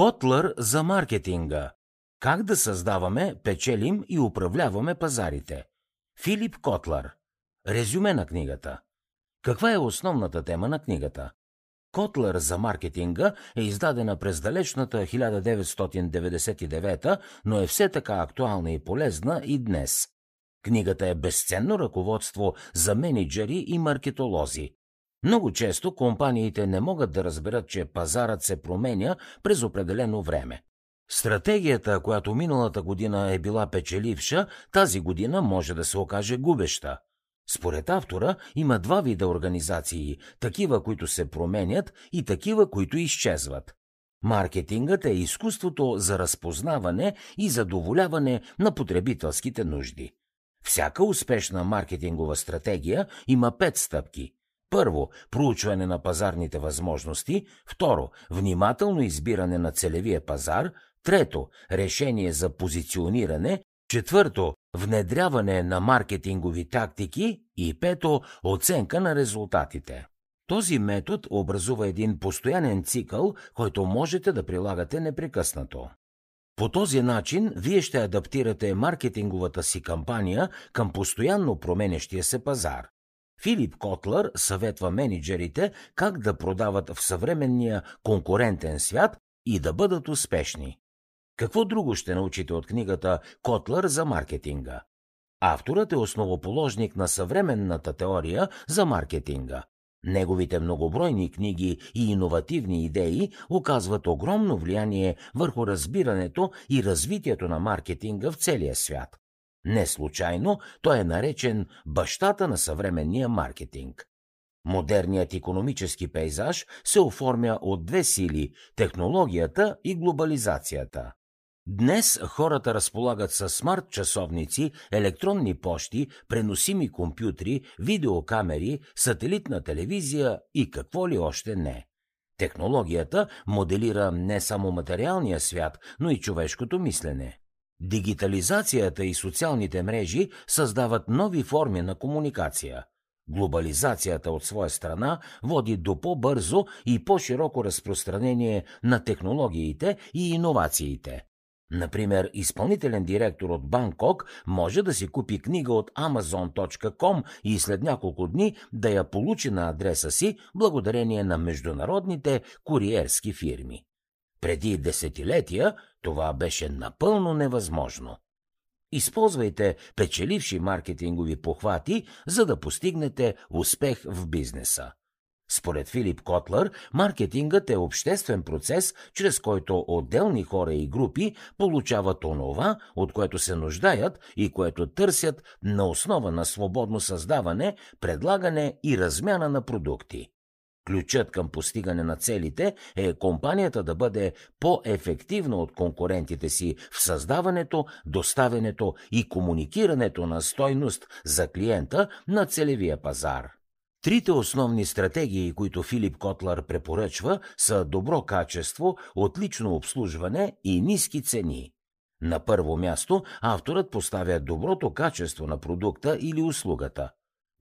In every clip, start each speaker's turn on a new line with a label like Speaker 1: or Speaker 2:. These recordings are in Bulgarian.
Speaker 1: Котлър за маркетинга. Как да създаваме, печелим и управляваме пазарите. Филип Котлър. Резюме на книгата. Каква е основната тема на книгата? Котлер за маркетинга е издадена през далечната 1999, но е все така актуална и полезна и днес. Книгата е безценно ръководство за менеджери и маркетолози. Много често компаниите не могат да разберат, че пазарът се променя през определено време. Стратегията, която миналата година е била печеливша, тази година може да се окаже губеща. Според автора има два вида организации – такива, които се променят и такива, които изчезват. Маркетингът е изкуството за разпознаване и задоволяване на потребителските нужди. Всяка успешна маркетингова стратегия има пет стъпки. Първо, проучване на пазарните възможности. Второ, внимателно избиране на целевия пазар. Трето, решение за позициониране. Четвърто, внедряване на маркетингови тактики. И пето, оценка на резултатите. Този метод образува един постоянен цикъл, който можете да прилагате непрекъснато. По този начин вие ще адаптирате маркетинговата си кампания към постоянно променещия се пазар. Филип Котлър съветва менеджерите как да продават в съвременния конкурентен свят и да бъдат успешни. Какво друго ще научите от книгата Котлър за маркетинга? Авторът е основоположник на съвременната теория за маркетинга. Неговите многобройни книги и иновативни идеи оказват огромно влияние върху разбирането и развитието на маркетинга в целия свят. Не случайно той е наречен бащата на съвременния маркетинг. Модерният економически пейзаж се оформя от две сили – технологията и глобализацията. Днес хората разполагат с смарт часовници, електронни пощи, преносими компютри, видеокамери, сателитна телевизия и какво ли още не. Технологията моделира не само материалния свят, но и човешкото мислене. Дигитализацията и социалните мрежи създават нови форми на комуникация. Глобализацията от своя страна води до по-бързо и по-широко разпространение на технологиите и иновациите. Например, изпълнителен директор от Банкок може да си купи книга от Amazon.com и след няколко дни да я получи на адреса си благодарение на международните куриерски фирми. Преди десетилетия това беше напълно невъзможно. Използвайте печеливши маркетингови похвати, за да постигнете успех в бизнеса. Според Филип Котлър, маркетингът е обществен процес, чрез който отделни хора и групи получават онова, от което се нуждаят и което търсят на основа на свободно създаване, предлагане и размяна на продукти. Ключът към постигане на целите е компанията да бъде по-ефективна от конкурентите си в създаването, доставянето и комуникирането на стойност за клиента на целевия пазар. Трите основни стратегии, които Филип Котлар препоръчва, са добро качество, отлично обслужване и ниски цени. На първо място авторът поставя доброто качество на продукта или услугата.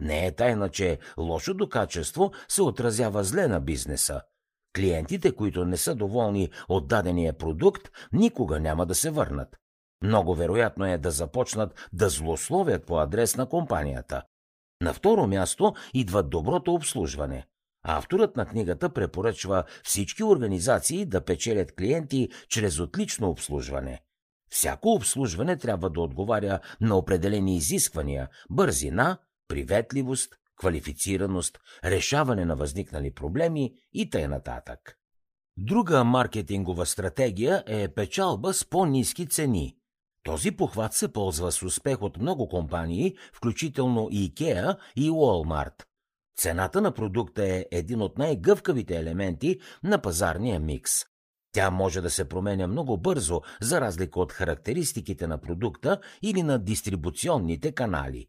Speaker 1: Не е тайна, че лошото качество се отразява зле на бизнеса. Клиентите, които не са доволни от дадения продукт, никога няма да се върнат. Много вероятно е да започнат да злословят по адрес на компанията. На второ място идва доброто обслужване. Авторът на книгата препоръчва всички организации да печелят клиенти чрез отлично обслужване. Всяко обслужване трябва да отговаря на определени изисквания – бързина, приветливост, квалифицираност, решаване на възникнали проблеми и т.н. Друга маркетингова стратегия е печалба с по-низки цени. Този похват се ползва с успех от много компании, включително IKEA и Walmart. Цената на продукта е един от най-гъвкавите елементи на пазарния микс. Тя може да се променя много бързо, за разлика от характеристиките на продукта или на дистрибуционните канали.